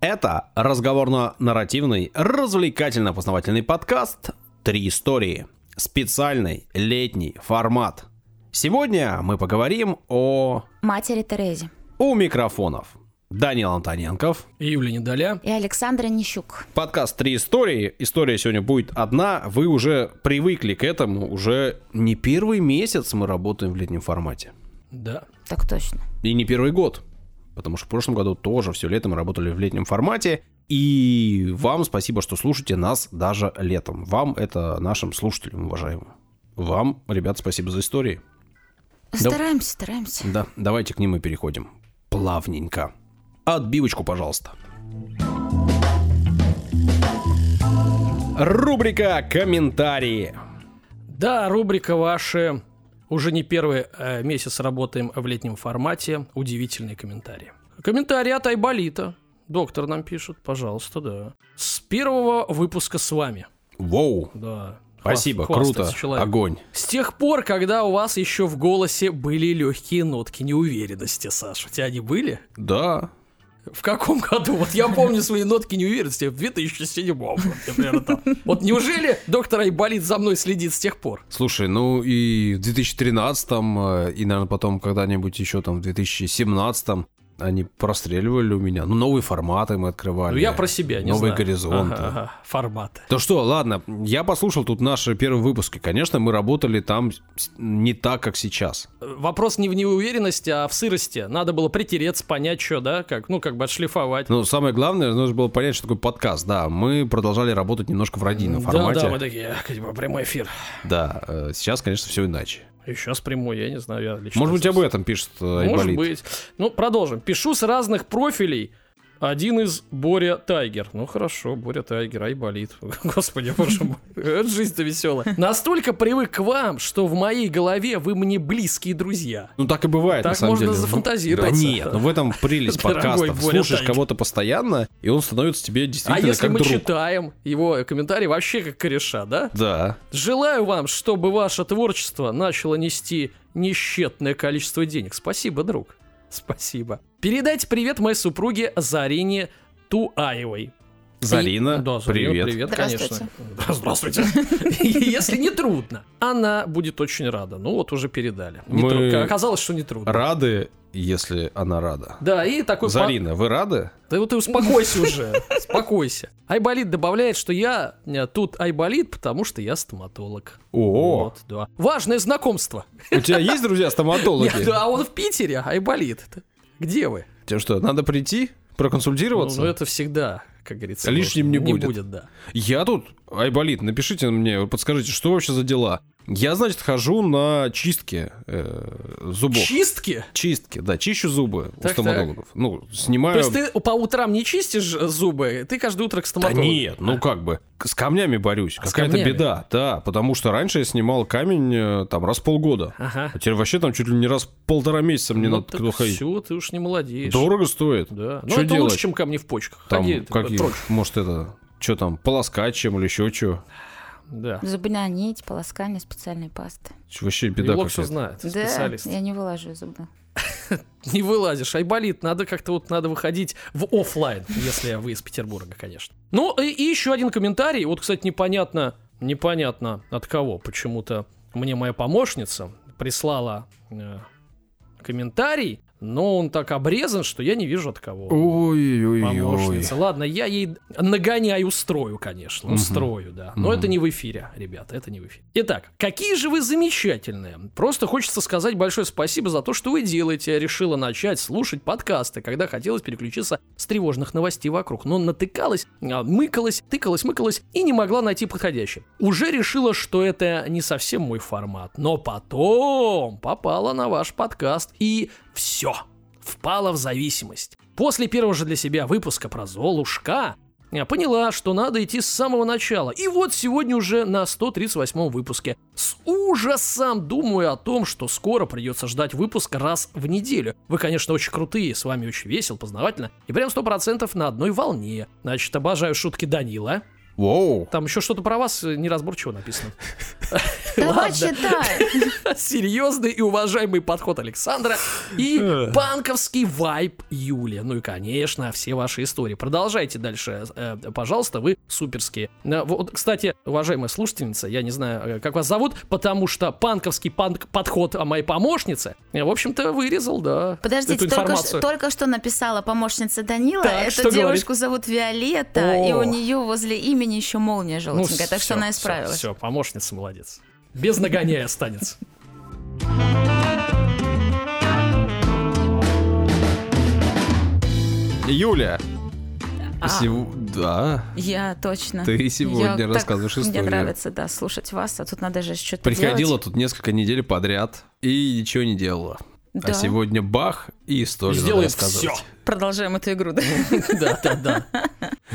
Это разговорно-нарративный, развлекательно-познавательный подкаст «Три истории». Специальный летний формат. Сегодня мы поговорим о... Матери Терезе. У микрофонов. Данил Антоненков. И Юлия Недоля. И Александра Нищук. Подкаст «Три истории». История сегодня будет одна. Вы уже привыкли к этому. Уже не первый месяц мы работаем в летнем формате. Да. Так точно. И не первый год. Потому что в прошлом году тоже все лето мы работали в летнем формате. И вам спасибо, что слушаете нас даже летом. Вам это нашим слушателям, уважаемым. Вам, ребят, спасибо за истории. Стараемся, стараемся. Да, давайте к ним и переходим. Плавненько. Отбивочку, пожалуйста. Рубрика «Комментарии». Да, рубрика ваши. Уже не первый э, месяц работаем в летнем формате. Удивительные комментарии. Комментарий от Айболита. Доктор нам пишет, пожалуйста, да. С первого выпуска с вами. Воу. Да. Спасибо, Хваст- круто. человек. Огонь. С тех пор, когда у вас еще в голосе были легкие нотки неуверенности, Саша. У тебя они были? Да. В каком году? Вот я помню свои нотки неуверенности в 2007 вот, примерно. Вот неужели доктор Айболит за мной следит с тех пор? Слушай, ну и в 2013-м, э, и, наверное, потом когда-нибудь еще там в 2017-м они простреливали у меня. Ну, новые форматы мы открывали. Ну, я про себя не Новые знаю. горизонты. Ага, ага, форматы. Ну что, ладно, я послушал тут наши первые выпуски. Конечно, мы работали там не так, как сейчас. Вопрос не в неуверенности, а в сырости. Надо было притереться, понять, что, да, как, ну, как бы отшлифовать. Но самое главное, нужно было понять, что такое подкаст. Да, мы продолжали работать немножко в радийном да, формате. да, мы такие, как бы, прямой эфир. Да, э, сейчас, конечно, все иначе. Сейчас прямой, я не знаю, я лично... Может быть, об этом пишет э, Может Айболит. быть. Ну, продолжим. Пишу с разных профилей. Один из Боря Тайгер. Ну хорошо, Боря Тайгер, ай болит. Господи, боже мой. Это жизнь-то веселая. Настолько привык к вам, что в моей голове вы мне близкие друзья. Ну, так и бывает, Так на самом можно деле. зафантазироваться. Да нет, ну в этом прелесть подкастов. Слушаешь кого-то постоянно, и он становится тебе А действительно если как мы друг. читаем его комментарии вообще как кореша, да? Да. Желаю вам, чтобы ваше творчество начало нести несчетное количество денег. Спасибо, друг. Спасибо. Передайте привет моей супруге Зарине Туаевой. Зарина, Да, Зарина, привет. привет, конечно. Здравствуйте. Если не трудно, она будет очень рада. Ну вот уже передали. Не Мы- трудно. Оказалось, что не трудно. Рады, если она рада. Да, и такой... по- Зарина, вы рады? Да вот ты успокойся уже, успокойся. Айболит добавляет, что я э, тут Айболит, потому что я стоматолог. О, Вот, да. Важное знакомство. у тебя есть друзья стоматологи? Да, а он в Питере, Айболит. Где вы? Тебе что, надо прийти, проконсультироваться? Ну, ну, это всегда, как говорится. Лишним не будет. Не будет, да. Я тут, Айболит, напишите мне, подскажите, что вообще за дела? Я, значит, хожу на чистки э, зубов. Чистки? Чистки, да, чищу зубы у Так, стоматологов. Ну, То снимаю... есть ты по утрам не чистишь зубы, ты каждое утро к Да стоматологу? нет, ну как бы, с камнями борюсь. А Какая-то беда, да. Потому что раньше я снимал камень э, там раз в полгода. Ага. А теперь вообще там чуть ли не раз в полтора месяца мне ну, надо так ходить. все, ты уж не молодеешь. Дорого стоит. Да. Ну, это делать? лучше, чем камни в почках. Там Ходи, какие, может это, что там, полоскать чем или еще что? Да. Зубная нить, полоскание, специальные пасты. Вообще Вообще беда Лок все знает, Да, специалист. я не вылажу из зуба. Не вылазишь, айболит, надо как-то вот надо выходить в оффлайн, если вы из Петербурга, конечно. Ну, и, и еще один комментарий. Вот, кстати, непонятно, непонятно от кого. Почему-то мне моя помощница прислала э, комментарий, но он так обрезан, что я не вижу от кого. Ой-ой-ой. Ладно, я ей нагоняю, устрою, конечно. Устрою, да. Но это не в эфире, ребята, это не в эфире. Итак, какие же вы замечательные. Просто хочется сказать большое спасибо за то, что вы делаете. Я решила начать слушать подкасты, когда хотелось переключиться с тревожных новостей вокруг. Но натыкалась, а, мыкалась, тыкалась, мыкалась и не могла найти подходящий. Уже решила, что это не совсем мой формат. Но потом попала на ваш подкаст и все. Впала в зависимость. После первого же для себя выпуска про Золушка я поняла, что надо идти с самого начала. И вот сегодня уже на 138 выпуске. С ужасом думаю о том, что скоро придется ждать выпуска раз в неделю. Вы, конечно, очень крутые, с вами очень весело, познавательно и прям 100% на одной волне. Значит, обожаю шутки Данила. Воу. Там еще что-то про вас э, неразборчиво написано. Давай читай. Серьезный и уважаемый подход Александра и Эх. банковский вайп Юли. Ну и, конечно, все ваши истории. Продолжайте дальше, э, пожалуйста, вы суперские. Э, Вот, кстати, уважаемая слушательница, я не знаю, э, как вас зовут, потому что панковский панк подход о моей помощнице, э, в общем-то, вырезал, да, Подождите, эту только, только что написала помощница Данила. Так, Эту девушку зовут Виолетта, и у нее возле имени еще молния желтенькая, так что она исправилась. Все, помощница молодец. Без нагоняя останется. Юля. А. сев- Да. Я точно. Ты сегодня Я так- рассказываешь Мне историю. нравится, да, слушать вас, а тут надо же что-то Приходила делать. тут несколько недель подряд и ничего не делала. Да. А сегодня бах и историю Сделаем рассказывать. все. Продолжаем эту игру, да? Да, да, да.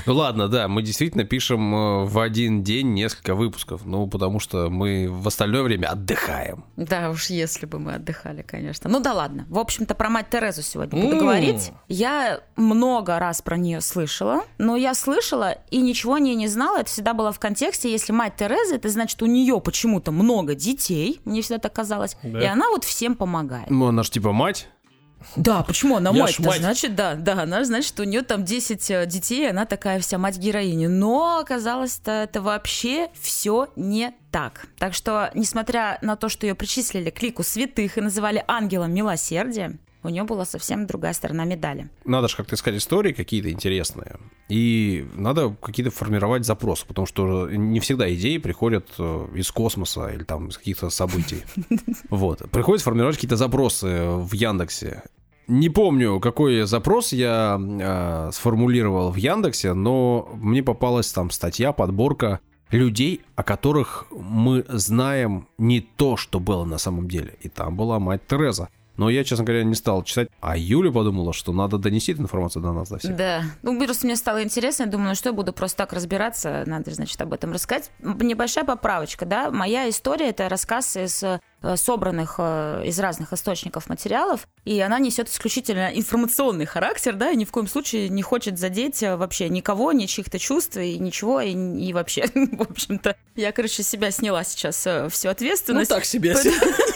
Ну ладно, да, мы действительно пишем э, в один день несколько выпусков, ну потому что мы в остальное время отдыхаем. Да уж, если бы мы отдыхали, конечно. Ну да ладно. В общем-то, про мать Терезу сегодня буду говорить. Я много раз про нее слышала, но я слышала и ничего о ней не знала. Это всегда было в контексте, если мать Терезы, это значит, у нее почему-то много детей, мне всегда так казалось, и она вот всем помогает. Ну она же типа мать. Да, почему она мать? мать. Значит, да, да, она значит, у нее там 10 э, детей, она такая вся мать героини. Но оказалось-то это вообще все не так. Так что, несмотря на то, что ее причислили к лику святых и называли ангелом милосердия, у нее была совсем другая сторона медали. Надо же как-то искать истории какие-то интересные. И надо какие-то формировать запросы, потому что не всегда идеи приходят э, из космоса или там из каких-то событий. Вот. Приходится формировать какие-то запросы в Яндексе. Не помню, какой запрос я э, сформулировал в Яндексе, но мне попалась там статья, подборка людей, о которых мы знаем не то, что было на самом деле. И там была мать Тереза. Но я, честно говоря, не стал читать. А Юля подумала, что надо донести эту информацию до нас, до всех. Да. Ну, просто мне стало интересно, я думаю, ну что я буду просто так разбираться, надо, значит, об этом рассказать. Небольшая поправочка, да, моя история — это рассказ из э, собранных э, из разных источников материалов, и она несет исключительно информационный характер, да, и ни в коем случае не хочет задеть э, вообще никого, ни чьих-то чувств, и ничего, и, и вообще, в общем-то, я, короче, себя сняла сейчас всю Ну ответственность. так себе.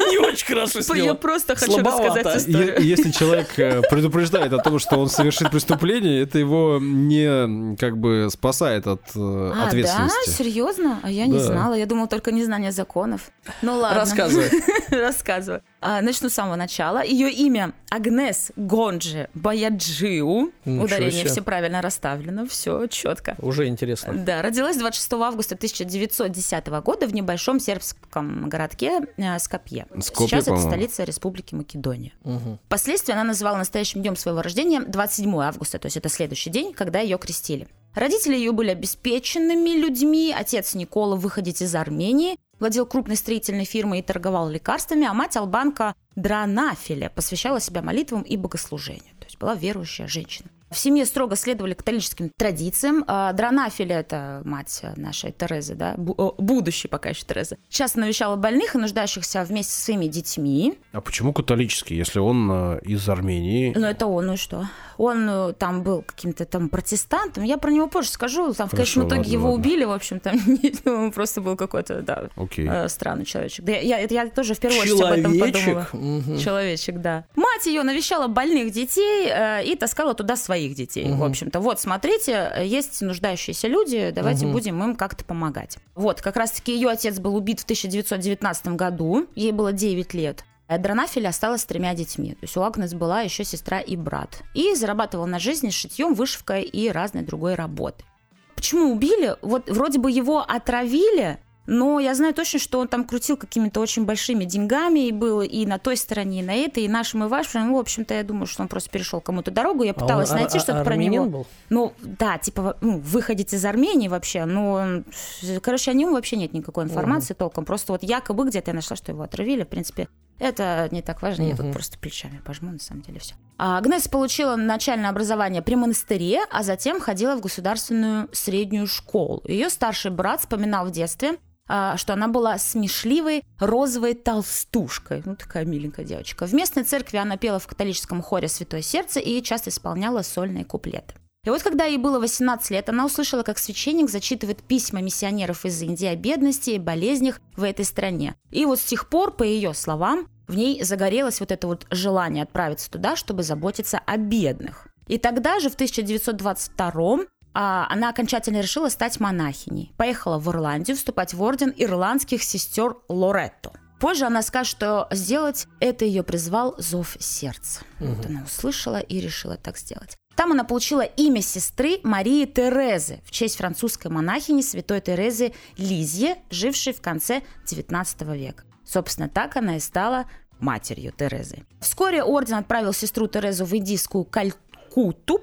Не очень хорошо Я сняла. просто хочу рассказать историю. Если человек э, предупреждает о том, что он совершит преступление, это его не как бы спасает от э, А, да? ответственности. Серьезно? А я не знала. Я думала только незнание законов. Ну ладно. Рассказывай. Рассказываю. А, начну с самого начала. Ее имя Агнес Гонджи Баяджиу. Ничего Ударение себе. все правильно расставлено, все четко. Уже интересно. Да, родилась 26 августа 1910 года в небольшом сербском городке э, Скопье. Скопье, Сейчас это столица Республики Македония. Мгм. Впоследствии она назвала настоящим днем своего рождения 27 августа, то есть это следующий день, когда ее крестили. Родители ее были обеспеченными людьми. Отец Никола, выходец из Армении, владел крупной строительной фирмой и торговал лекарствами, а мать албанка Дранафиля посвящала себя молитвам и богослужению. То есть была верующая женщина. В семье строго следовали католическим традициям. А, Дранафиля – это мать нашей Терезы, да, будущей пока еще Терезы. Часто навещала больных и нуждающихся вместе со своими детьми. А почему католический, если он э, из Армении? Ну, это он, ну что? Он э, там был каким-то там протестантом. Я про него позже скажу. Там в Хорошо, конечном итоге ладно, его ладно. убили, в общем-то. Он просто был какой-то, да, Окей. э, странный человечек. Да, я, я- тоже в первую очередь об этом подумала. Человечек. Мгм. Человечек, да. Мать ее навещала больных детей э, и таскала туда своих детей. В общем-то, вот, смотрите, есть нуждающиеся люди, давайте Мгм. будем им как-то помогать. Вот, как раз-таки ее отец был убит в 1919 году, ей было 9 лет. Дранафиль осталась с тремя детьми. То есть у Агнес была еще сестра и брат. И зарабатывал на жизнь шитьем, вышивкой и разной другой работой. Почему убили? Вот вроде бы его отравили, но я знаю точно, что он там крутил какими-то очень большими деньгами и был и на той стороне, и на этой, и нашим, и вашим. Ну, в общем-то, я думаю, что он просто перешел кому-то дорогу. Я А пыталась он найти ар- что-то про армянин него. был? Ну, да, типа, ну, выходец из Армении вообще, но, короче, о нем вообще нет никакой информации толком. Просто вот якобы где-то я нашла, что его отравили. В принципе, это не так важно, я тут просто плечами пожму, на самом деле, все. А Агнес получила начальное образование при монастыре, а затем ходила в государственную среднюю школу. Ее старший брат вспоминал в детстве, а, что она была смешливой розовой толстушкой. Ну, такая миленькая девочка. В местной церкви она пела в католическом хоре «Святое сердце» и часто исполняла сольные куплеты. И вот когда ей было 18 лет, она услышала, как священник зачитывает письма миссионеров из Индии о бедности и болезнях в этой стране. И вот с тех пор, по ее словам, в ней загорелось вот это вот желание отправиться туда, чтобы заботиться о бедных. И тогда же, в 1922 а, она окончательно решила стать монахиней. Поехала в Ирландию вступать в орден ирландских сестер Лоретто. Позже она скажет, что сделать это ее призвал зов сердца. Угу. Вот она услышала и решила так сделать. Там она получила имя сестры Марии Терезы в честь французской монахини святой Терезы Лизье, жившей в конце XIX века. Собственно, так она и стала матерью Терезы. Вскоре орден отправил сестру Терезу в индийскую Калькутту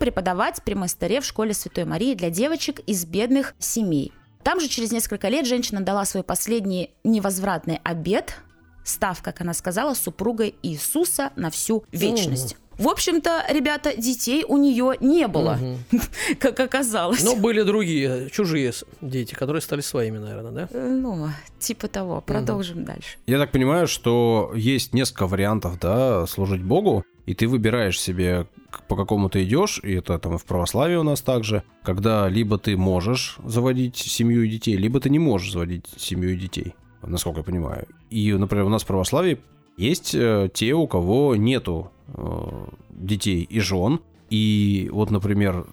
преподавать при монастыре в школе Святой Марии для девочек из бедных семей. Там же через несколько лет женщина дала свой последний невозвратный обед, став, как она сказала, супругой Иисуса на всю вечность. В общем-то, ребята, детей у нее не было, угу. как оказалось. Но были другие, чужие дети, которые стали своими, наверное, да? Э, ну, типа того. Продолжим угу. дальше. Я так понимаю, что есть несколько вариантов, да, служить Богу, и ты выбираешь себе, по какому ты идешь, и это там и в православии у нас также, когда либо ты можешь заводить семью и детей, либо ты не можешь заводить семью и детей, насколько я понимаю. И, например, у нас в православии есть э, те, у кого нету э, детей и жен. И вот, например,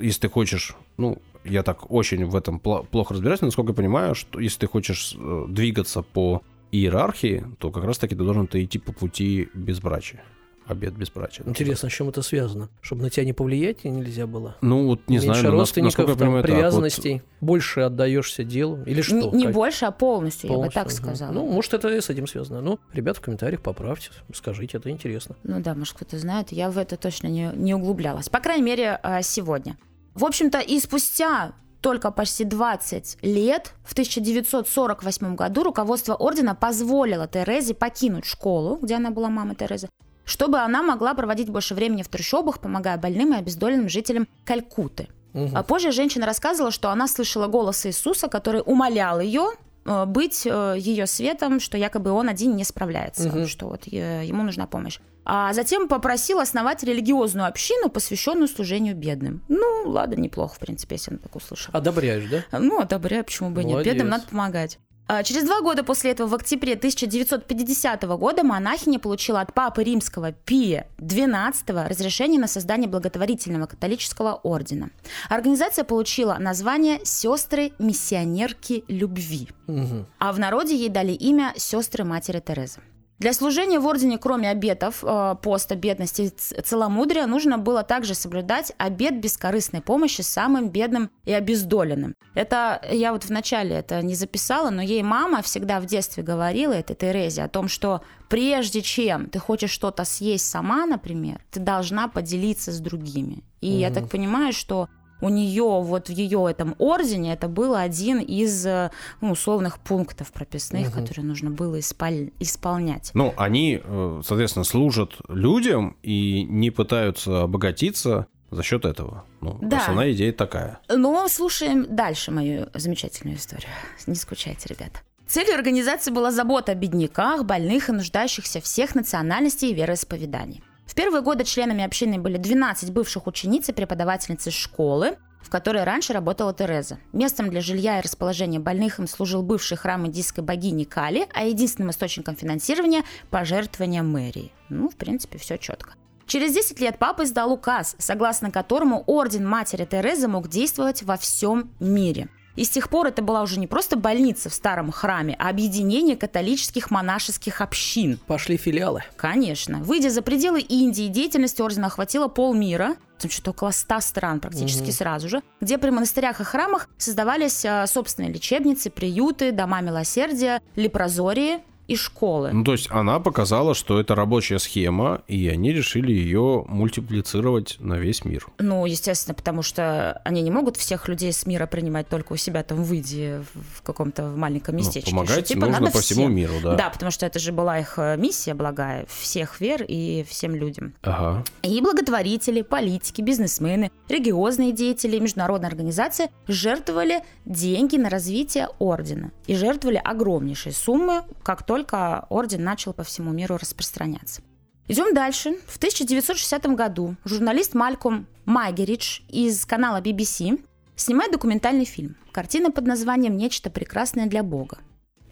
если ты хочешь, ну, я так очень в этом плохо разбираюсь, но насколько я понимаю, что если ты хочешь э, двигаться по иерархии, то как раз-таки ты должен идти по пути безбрачия обед безбрачия. Интересно, с чем это связано? Чтобы на тебя не повлиять нельзя было? Ну, вот не Меньше знаю, родственников, насколько я понимаю, привязанностей, так, вот... больше отдаешься делу или что? Не, не больше, а полностью, полностью, я бы так сказала. Ну, может, это с этим связано. Ну, ребят, в комментариях поправьте, скажите, это интересно. Ну да, может, кто-то знает, я в это точно не, не углублялась. По крайней мере, а, сегодня. В общем-то, и спустя только почти 20 лет, в 1948 году руководство ордена позволило Терезе покинуть школу, где она была мама Терезы, чтобы она могла проводить больше времени в трущобах, помогая больным и обездоленным жителям Калькуты. Угу. А позже женщина рассказывала, что она слышала голос Иисуса, который умолял ее э, быть э, ее светом, что якобы он один не справляется, угу. что вот э, ему нужна помощь. А затем попросил основать религиозную общину, посвященную служению бедным. Ну, ладно, неплохо, в принципе, если она так услышала. Одобряешь, да? Ну, одобряю, почему бы Молодец. нет. Бедным надо помогать. А, через два года после этого, в октябре 1950 года, монахиня получила от папы римского Пия XII разрешение на создание благотворительного католического ордена. Организация получила название «Сестры-миссионерки любви», угу. а в народе ей дали имя «Сестры Матери Терезы». Для служения в ордене, кроме обетов, э, поста, бедности и целомудрия, нужно было также соблюдать обет бескорыстной помощи самым бедным и обездоленным. Это я вот вначале это не записала, но ей мама всегда в детстве говорила, это Терезе, о том, что прежде чем ты хочешь что-то съесть сама, например, ты должна поделиться с другими. И угу. я так понимаю, что у нее вот в ее этом ордене это был один из э, ну, условных пунктов прописных, угу. которые нужно было исполь... исполнять. Ну, они, э, соответственно, служат людям и не пытаются обогатиться за счет этого. Ну, да. основная идея такая. Но слушаем дальше мою замечательную историю. Не скучайте, ребята. Целью организации была забота о бедняках, больных и нуждающихся всех национальностей и вероисповеданий. В первые годы членами общины были 12 бывших учениц и преподавательницы школы, в которой раньше работала Тереза. Местом для жилья и расположения больных им служил бывший храм индийской богини Кали, а единственным источником финансирования – пожертвования мэрии. Ну, в принципе, все четко. Через 10 лет папа издал указ, согласно которому орден матери Терезы мог действовать во всем мире – и с тех пор это была уже не просто больница в старом храме, а объединение католических монашеских общин. Пошли филиалы. Конечно. Выйдя за пределы Индии, деятельность ордена охватила полмира, там что-то около ста стран практически угу. сразу же, где при монастырях и храмах создавались а, собственные лечебницы, приюты, дома милосердия, лепрозории, и школы. Ну, то есть она показала, что это рабочая схема, и они решили ее мультиплицировать на весь мир. Ну, естественно, потому что они не могут всех людей с мира принимать только у себя там в Индии, в каком-то маленьком ну, местечке. Ну, помогать что, типа, нужно по всем. всему миру, да. Да, потому что это же была их э, миссия благая, всех вер и всем людям. Ага. И благотворители, политики, бизнесмены, религиозные деятели, международные организации жертвовали деньги на развитие ордена. И жертвовали огромнейшие суммы, как то только орден начал по всему миру распространяться. Идем дальше. В 1960 году журналист Мальком Майгеридж из канала BBC снимает документальный фильм. Картина под названием «Нечто прекрасное для Бога».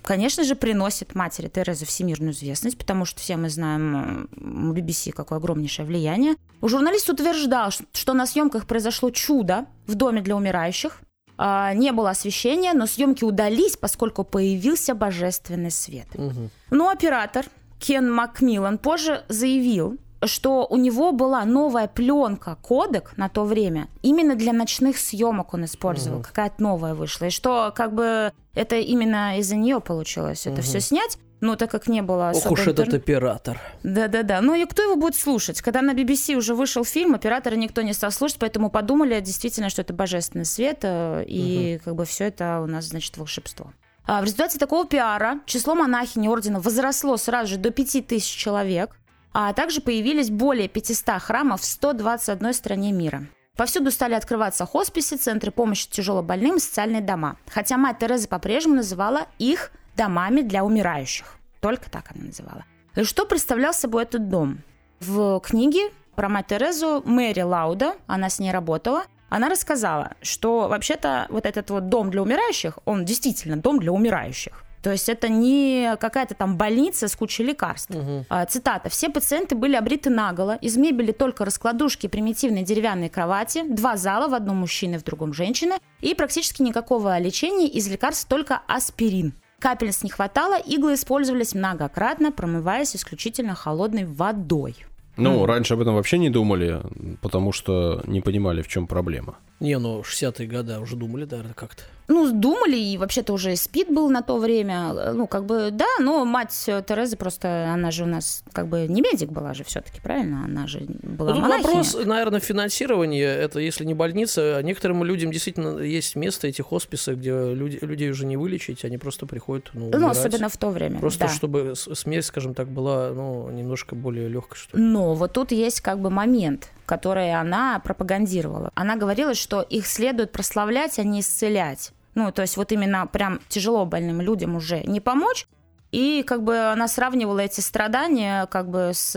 Конечно же, приносит матери Терезы всемирную известность, потому что все мы знаем у BBC какое огромнейшее влияние. Журналист утверждал, что на съемках произошло чудо в доме для умирающих. А, не было освещения, но съемки удались, поскольку появился божественный свет. Угу. Но оператор Кен Макмиллан позже заявил, что у него была новая пленка, кодек на то время. Именно для ночных съемок он использовал. Угу. Какая-то новая вышла. И что как бы это именно из-за нее получилось это все снять. Ну, так как не было Ох уж интер... этот оператор. Да-да-да. Ну и кто его будет слушать? Когда на BBC уже вышел фильм, оператора никто не стал слушать, поэтому подумали действительно, что это божественный свет, э, и угу. как бы все это у нас, значит, волшебство. А в результате такого пиара число монахинь ордена возросло сразу же до 5000 человек а также появились более 500 храмов в 121 стране мира. Повсюду стали открываться хосписы, центры помощи тяжелобольным и социальные дома. Хотя мать Тереза по-прежнему называла их домами для умирающих. Только так она называла. И что представлял собой этот дом? В книге про мать Терезу Мэри Лауда, она с ней работала, она рассказала, что вообще-то вот этот вот дом для умирающих, он действительно дом для умирающих. То есть это не какая-то там больница с кучей лекарств. Угу. Цитата. «Все пациенты были обриты наголо, из мебели только раскладушки, примитивные деревянные кровати, два зала, в одном мужчины, в другом женщины, и практически никакого лечения, из лекарств только аспирин. Капельниц не хватало, иглы использовались многократно, промываясь исключительно холодной водой». Ну, mm. раньше об этом вообще не думали, потому что не понимали, в чем проблема. Не, ну 60-е годы уже думали, наверное, как-то. Ну, думали, и вообще-то уже СПИД был на то время. Ну, как бы, да, но мать Терезы просто, она же у нас как бы не медик была же все-таки, правильно? Она же была ну, вопрос, наверное, финансирования. Это если не больница, а некоторым людям действительно есть место, эти хосписы, где люди, людей уже не вылечить, они просто приходят, ну, Ну, особенно в то время, Просто да. чтобы смерть, скажем так, была, ну, немножко более легкой, что ли. Но вот тут есть как бы момент, который она пропагандировала. Она говорила, что их следует прославлять, а не исцелять. Ну, то есть вот именно прям тяжело больным людям уже не помочь. И как бы она сравнивала эти страдания как бы с,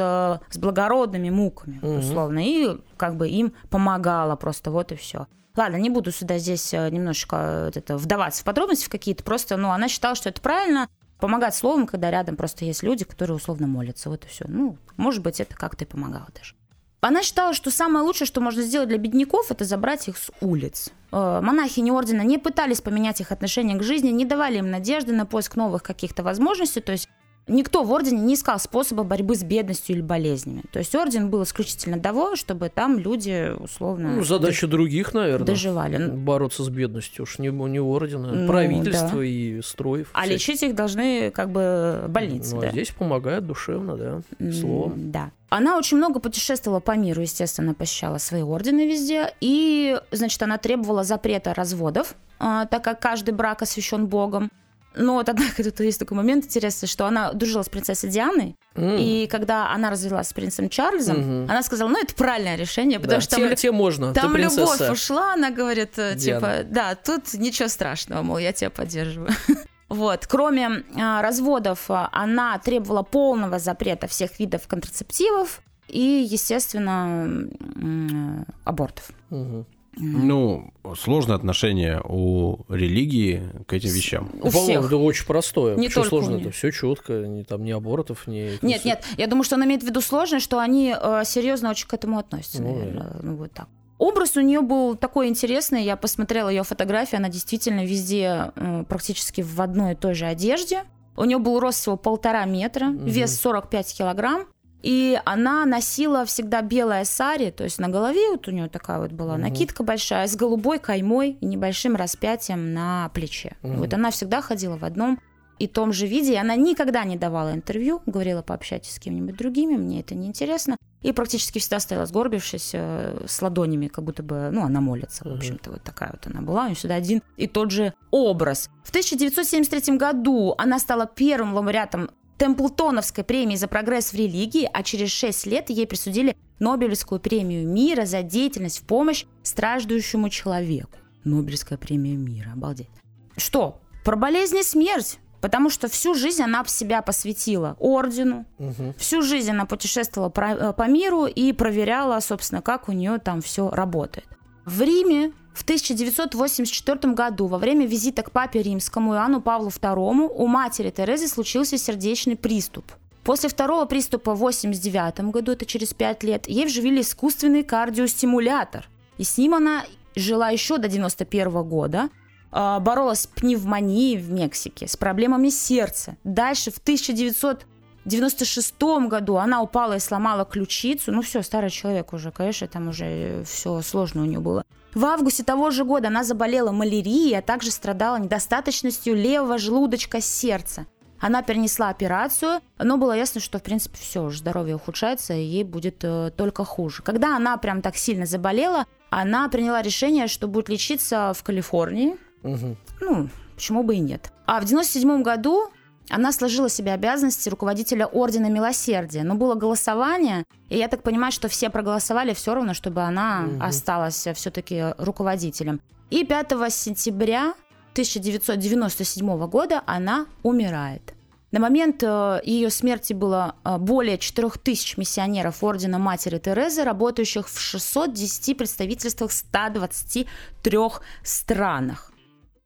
с благородными муками, угу. условно, и как бы им помогала просто, вот и все. Ладно, не буду сюда здесь э, немножечко это, вдаваться в подробности в какие-то, просто, ну, она считала, что это правильно, помогать словом, когда рядом просто есть люди, которые условно молятся, вот и все. Ну, может быть, это как-то и помогало даже. Она считала, что самое лучшее, что можно сделать для бедняков, это забрать их с улиц. Э, монахини ордена не пытались поменять их отношение к жизни, не давали им надежды на поиск новых каких-то возможностей, то есть Никто в ордене не искал способа борьбы с бедностью или болезнями. То есть орден был исключительно того, чтобы там люди условно... Ну, задача других, наверное. Доживали. Бороться с бедностью. Уж не, не ордена, ну, правительство да. и строев. А всяких. лечить их должны как бы больницы. Ну, да. а здесь помогает душевно, да, словом. Да. Она очень много путешествовала по миру, естественно, посещала свои ордены везде. И, значит, она требовала запрета разводов, а, так как каждый брак освящен Богом. Но вот, однако, тут есть такой момент интересный, что она дружила с принцессой Дианой, mm. и когда она развелась с принцем Чарльзом, mm-hmm. она сказала, ну, это правильное решение, потому да, что там, те, можно, там любовь ушла, она говорит, э, Диана. типа, да, тут ничего страшного, мол, я тебя поддерживаю. Вот. Кроме а, разводов, а, она требовала полного запрета всех видов контрацептивов и, естественно, абортов. Угу. Ну, сложное отношение у религии к этим вещам. У всех. Это очень простое. Не только сложно, это все четко, не, там ни абортов, ни... Нет, нет, я думаю, что он имеет в виду сложное, что они э, серьезно очень к этому относятся, ну, наверное. Ну, вот так. Образ у нее был такой интересный. Я посмотрела ее фотографии, она действительно везде э, практически в одной и той же одежде. У нее был рост всего полтора метра, угу. вес 45 килограмм. И она носила всегда белое сари, то есть на голове вот у нее такая вот была угу. накидка большая с голубой каймой и небольшим распятием на плече. Угу. Вот она всегда ходила в одном и том же виде, и она никогда не давала интервью, говорила, пообщайтесь с кем-нибудь другими, мне это не интересно. И практически всегда стояла сгорбившись э, с ладонями, как будто бы, ну, она молится, в общем-то, вот такая вот она была. У нее всегда один и тот же образ. В 1973 году она стала первым лауреатом Темплтоновской премии за прогресс в религии, а через 6 лет ей присудили Нобелевскую премию мира за деятельность в помощь страждущему человеку. Нобелевская премия мира, обалдеть. Что? Про болезнь и смерть Потому что всю жизнь она себя посвятила ордену, угу. всю жизнь она путешествовала э, по миру и проверяла, собственно, как у нее там все работает. В Риме в 1984 году во время визита к папе римскому Иоанну Павлу II у матери Терезы случился сердечный приступ. После второго приступа в 1989 году, это через пять лет, ей вживили искусственный кардиостимулятор. И с ним она жила еще до 1991 года, а, боролась с пневмонией в Мексике, с проблемами сердца. Дальше в 1996 году она упала и сломала ключицу. Ну все, старый человек уже, конечно, там уже все сложно у нее было. В августе того же года она заболела малярией, а также страдала недостаточностью левого желудочка сердца. Она перенесла операцию, но было ясно, что, в принципе, все, здоровье ухудшается, и ей будет э, только хуже. Когда она прям так сильно заболела, она приняла решение, что будет лечиться в Калифорнии, Угу. Ну, почему бы и нет. А в 97 году она сложила себе обязанности руководителя Ордена Милосердия. Но было голосование, и я так понимаю, что все проголосовали все равно, чтобы она угу. осталась все-таки руководителем. И 5 сентября 1997 года она умирает. На момент э, ее смерти было э, более 4000 миссионеров Ордена Матери Терезы, работающих в 610 представительствах в 123 странах.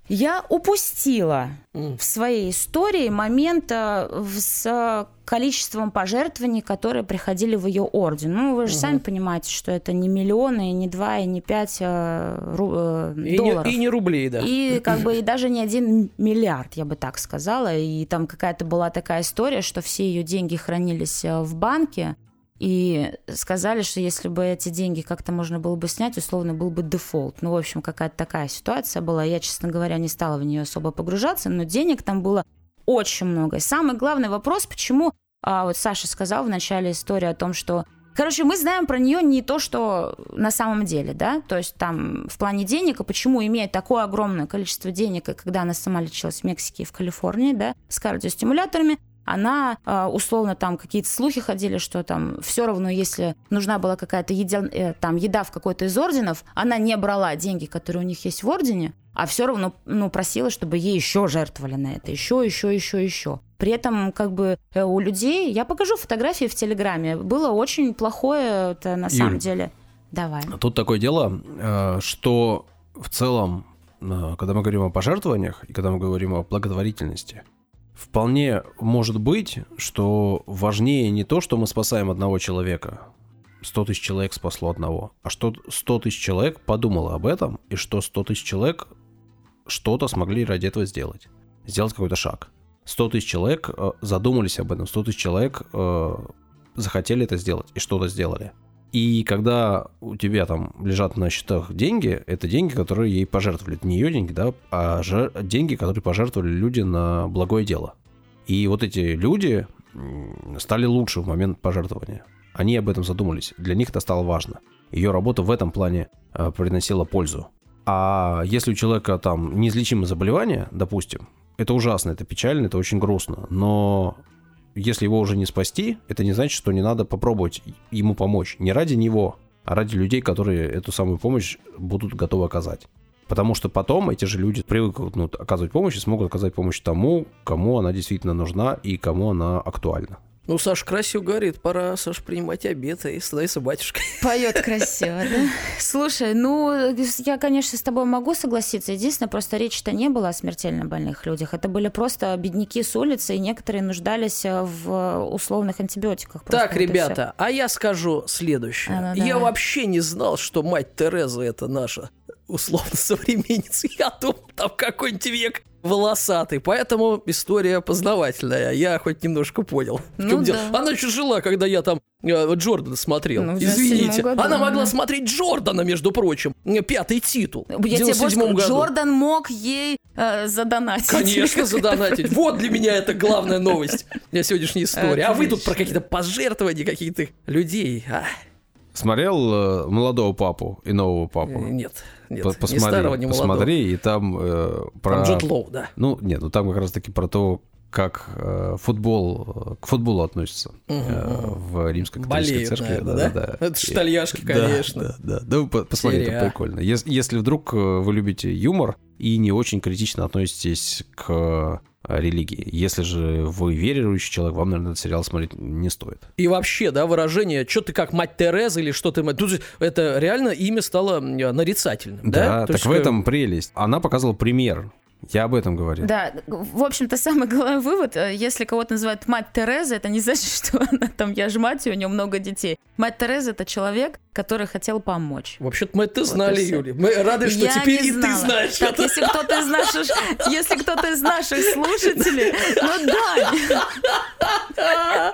Я упустила mm. в своей истории момент с количеством пожертвований, которые приходили в ее орден. Ну, вы же угу. сами понимаете, что это не миллионы, не два, и не пять э, ру, э, и долларов. Не, и не рублей, да. И как бы и даже не один миллиард, я бы так сказала. И там какая-то была такая история, что все ее деньги хранились э, в банке, и сказали, что если бы эти деньги как-то можно было бы снять, условно был бы дефолт. Ну, в общем, какая-то такая ситуация была. Я, честно говоря, не стала в нее особо погружаться, но денег там было очень много. И самый главный вопрос, почему, а, вот Саша сказал в начале истории о том, что Короче, мы знаем про нее не то, что на самом деле, да, то есть там в плане денег, и почему имеет такое огромное количество денег, когда она сама лечилась в Мексике и в Калифорнии, да, с кардиостимуляторами, она а, условно там какие-то слухи ходили, что там все равно, если нужна была какая-то еда, э, там еда в какой-то из орденов, она не брала деньги, которые у них есть в ордене, а все равно ну, просила, чтобы ей еще жертвовали на это, еще, еще, еще, еще. При этом, как бы, э, у людей, я покажу фотографии в Телеграме, было очень плохое это на Юль, самом деле. Давай. Тут такое дело, э, что в целом, когда мы говорим о пожертвованиях и когда мы говорим о благотворительности, Вполне может быть, что важнее не то, что мы спасаем одного человека, 100 тысяч человек спасло одного, а что 100 тысяч человек подумало об этом, и что 100 тысяч человек что-то смогли ради этого сделать. Сделать какой-то шаг. 100 тысяч человек э, задумались об этом, 100 тысяч человек э, захотели это сделать и что-то сделали. И когда у тебя там лежат на счетах деньги, это деньги, которые ей пожертвовали. Это не ее деньги, да, а жер... деньги, которые пожертвовали люди на благое дело. И вот эти люди стали лучше в момент пожертвования. Они об этом задумались. Для них это стало важно. Ее работа в этом плане э, приносила пользу. А если у человека там неизлечимое заболевание, допустим, это ужасно, это печально, это очень грустно. Но если его уже не спасти, это не значит, что не надо попробовать ему помочь. Не ради него, а ради людей, которые эту самую помощь будут готовы оказать. Потому что потом эти же люди привыкнут ну, оказывать помощь и смогут оказать помощь тому, кому она действительно нужна и кому она актуальна. Ну, Саша красиво говорит, пора, Саша, принимать обед и становиться батюшкой. Поет красиво, да? Слушай, ну, я, конечно, с тобой могу согласиться. Единственное, просто речи-то не было о смертельно больных людях. Это были просто бедняки с улицы, и некоторые нуждались э, в условных антибиотиках. Так, ребята, а я скажу следующее. А, ну, я вообще не знал, что мать Тереза это наша условно современница. Я думал, там какой-нибудь век волосатый. Поэтому история познавательная. Я хоть немножко понял. В ну, дело. Да. Она еще жила, когда я там э, Джордана смотрел. Ну, Извините. Году, Она могла смотреть Джордана, между прочим. Пятый титул. Я тебе больше году. Джордан мог ей э, задонатить. Конечно, задонатить. Вот для меня это главная новость для сегодняшней истории. А вы тут про какие-то пожертвования каких-то людей. Смотрел э, молодого папу и нового папу? Э, нет, нет, посмотри, ни старого, ни молодого. Посмотри, и там э, про... Там Джот Лоу, да. Ну, нет, ну там как раз-таки про то, как э, футбол к футболу относится э, в римской католической Болеют, церкви. наверное, да, да? да, да. Это Да, конечно. Да, да, да. вы по- посмотрите, Серия это прикольно. Ес- Если вдруг э, вы любите юмор и не очень критично относитесь к э, религии. Если же вы верующий человек, вам, наверное, этот сериал смотреть не стоит. И вообще, да, выражение, что ты как мать Тереза или что ты... мать-» Тут это реально имя стало нарицательным, да? Да, То так есть, в э, этом прелесть. Она показывала пример. Я об этом говорю. Да, в общем-то, самый главный вывод, э, если кого-то называют мать Тереза, это не значит, что она там, я же мать, и у нее много детей. Мать Тереза — это человек, который хотел помочь. Вообще-то мы это Вот знали. Юля. Мы рады, что Я теперь и ты знала. знаешь Так, это. если кто-то из наших, если кто-то из наших слушателей, ну да,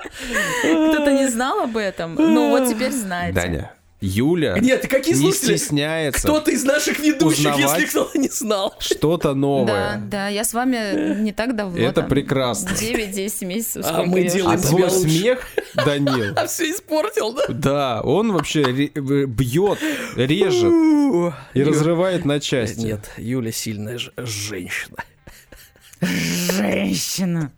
кто-то не знал об этом, ну вот теперь знаете. Даня, Юля Нет, какие не слушатели? стесняется Кто-то из наших ведущих, узнавать если кто-то не знал. что-то Да, новое. да, я с вами не так давно. Это там, прекрасно. 9-10 месяцев. А мы я делаем А твой смех, Данил, А все испортил, да? да, он вообще э, бьет, режет и разрывает на части. Нет, Юля сильная женщина. Женщина.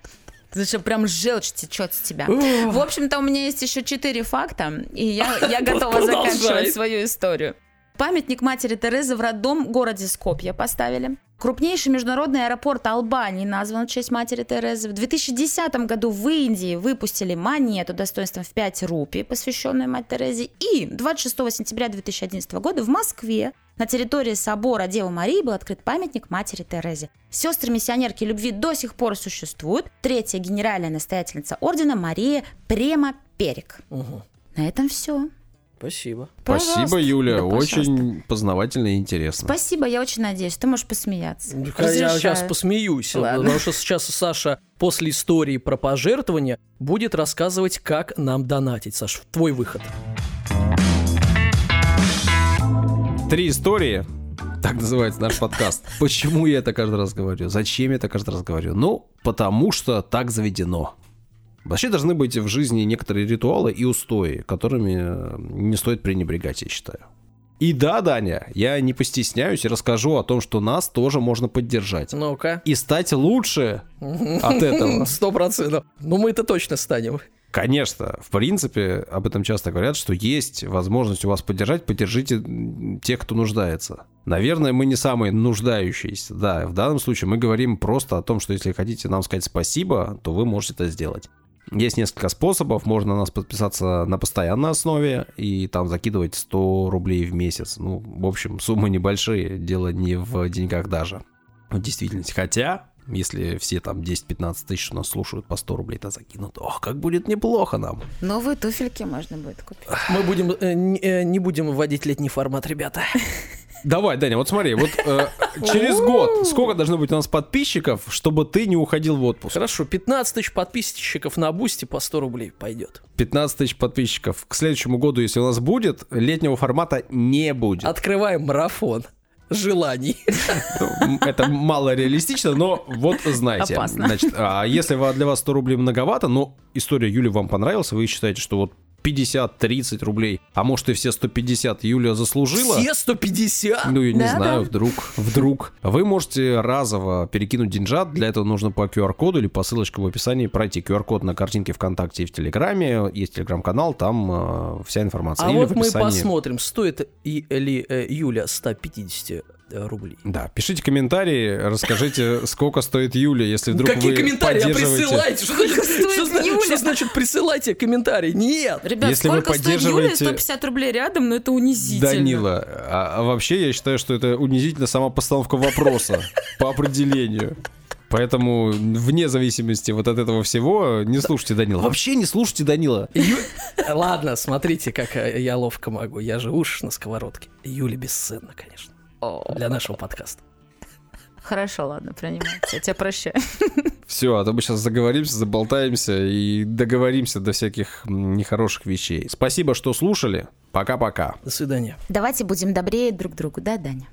Что прям желчь течет с тебя. В общем-то, у меня есть еще четыре факта, и я, я готова заканчивать свою историю. Памятник матери Терезы в родном городе Скопье поставили. Крупнейший международный аэропорт Албании назван в честь матери Терезы. В 2010 году в Индии выпустили монету достоинством в 5 рупий, посвященную мать Терезе. И 26 сентября 2011 года в Москве на территории собора Девы Марии был открыт памятник матери Терезе. Сестры-миссионерки любви до сих пор существуют. Третья генеральная настоятельница ордена Мария Према Перик. Мгм. На этом все. Спасибо. Спасибо, Пожалуйста. Юля, Да, пожалуйста. очень познавательно и интересно. Спасибо, я очень надеюсь. Ты можешь посмеяться. Я сейчас посмеюсь, Ладно. потому что сейчас Саша после истории про пожертвования будет рассказывать, как нам донатить. Саш, твой выход. Три истории. Так называется наш подкаст. Почему я это каждый раз говорю? Зачем я это каждый раз говорю? Ну, потому что так заведено. Вообще должны быть в жизни некоторые ритуалы и устои, которыми э, не стоит пренебрегать, я считаю. И да, Даня, я не постесняюсь и расскажу о том, что нас тоже можно поддержать. Ну-ка. И стать лучше от этого. Сто процентов. Ну, мы это точно станем. Конечно, в принципе, об этом часто говорят, что есть возможность у вас поддержать, поддержите тех, кто нуждается. Наверное, мы не самые нуждающиеся, да, в данном случае мы говорим просто о том, что если хотите нам сказать спасибо, то вы можете это сделать. Есть несколько способов, можно на нас подписаться на постоянной основе и там закидывать 100 рублей в месяц. Ну, в общем, суммы небольшие, дело не в деньгах даже. В действительности. Хотя, если все там 10-15 тысяч нас слушают по 100 рублей, то закинут. Ох, как будет неплохо нам. Новые туфельки можно будет купить. Мы будем, э, не, э, не будем вводить летний формат, ребята. Давай, Даня, вот смотри, вот э, через год сколько должно быть у нас подписчиков, чтобы ты не уходил в отпуск? Хорошо, 15 тысяч подписчиков на Бусти по 100 рублей пойдет. 15 тысяч подписчиков. К следующему году, если у нас будет, летнего формата не будет. Открываем марафон желаний. М, Это мало реалистично, но вот знаете. Опасно. Значит, а если для вас 100 рублей многовато, но история Юли вам понравилась, вы считаете, что вот 50-30 рублей, а может и все 150 Юля заслужила? Все 150? Ну, я не Да, знаю, да. вдруг, вдруг. Вы можете разово перекинуть деньжат, для этого нужно по QR-коду или по ссылочке в описании пройти QR-код на картинке ВКонтакте и в Телеграме, есть Телеграм-канал, там э, вся информация. А Или вот в мы посмотрим, стоит и, ли э, Юля 150 рублей. Да, пишите комментарии, расскажите, сколько стоит Юля, если вдруг Какие вы комментарии? А поддерживаете... присылайте. Что, Сколько значит- стоит Юля? что значит присылайте комментарии? Нет. Ребят, Если вы сколько стоит Юля? поддерживаете- 150 рублей рядом, но это унизительно. Данила, а, а вообще я считаю, что это унизительно сама постановка вопроса по определению. Поэтому вне зависимости вот от этого всего не слушайте Данила. Вообще не слушайте Данила. Ю- Ладно, смотрите, как э, я ловко могу. Я же уж на сковородке. Юля бесценна, конечно, для нашего подкаста. Хорошо, ладно, принимается. Я тебя прощаю. Все, а то мы сейчас заговоримся, заболтаемся и договоримся до всяких нехороших вещей. Спасибо, что слушали. Пока-пока. До свидания. Давайте будем добрее друг другу, да, Даня?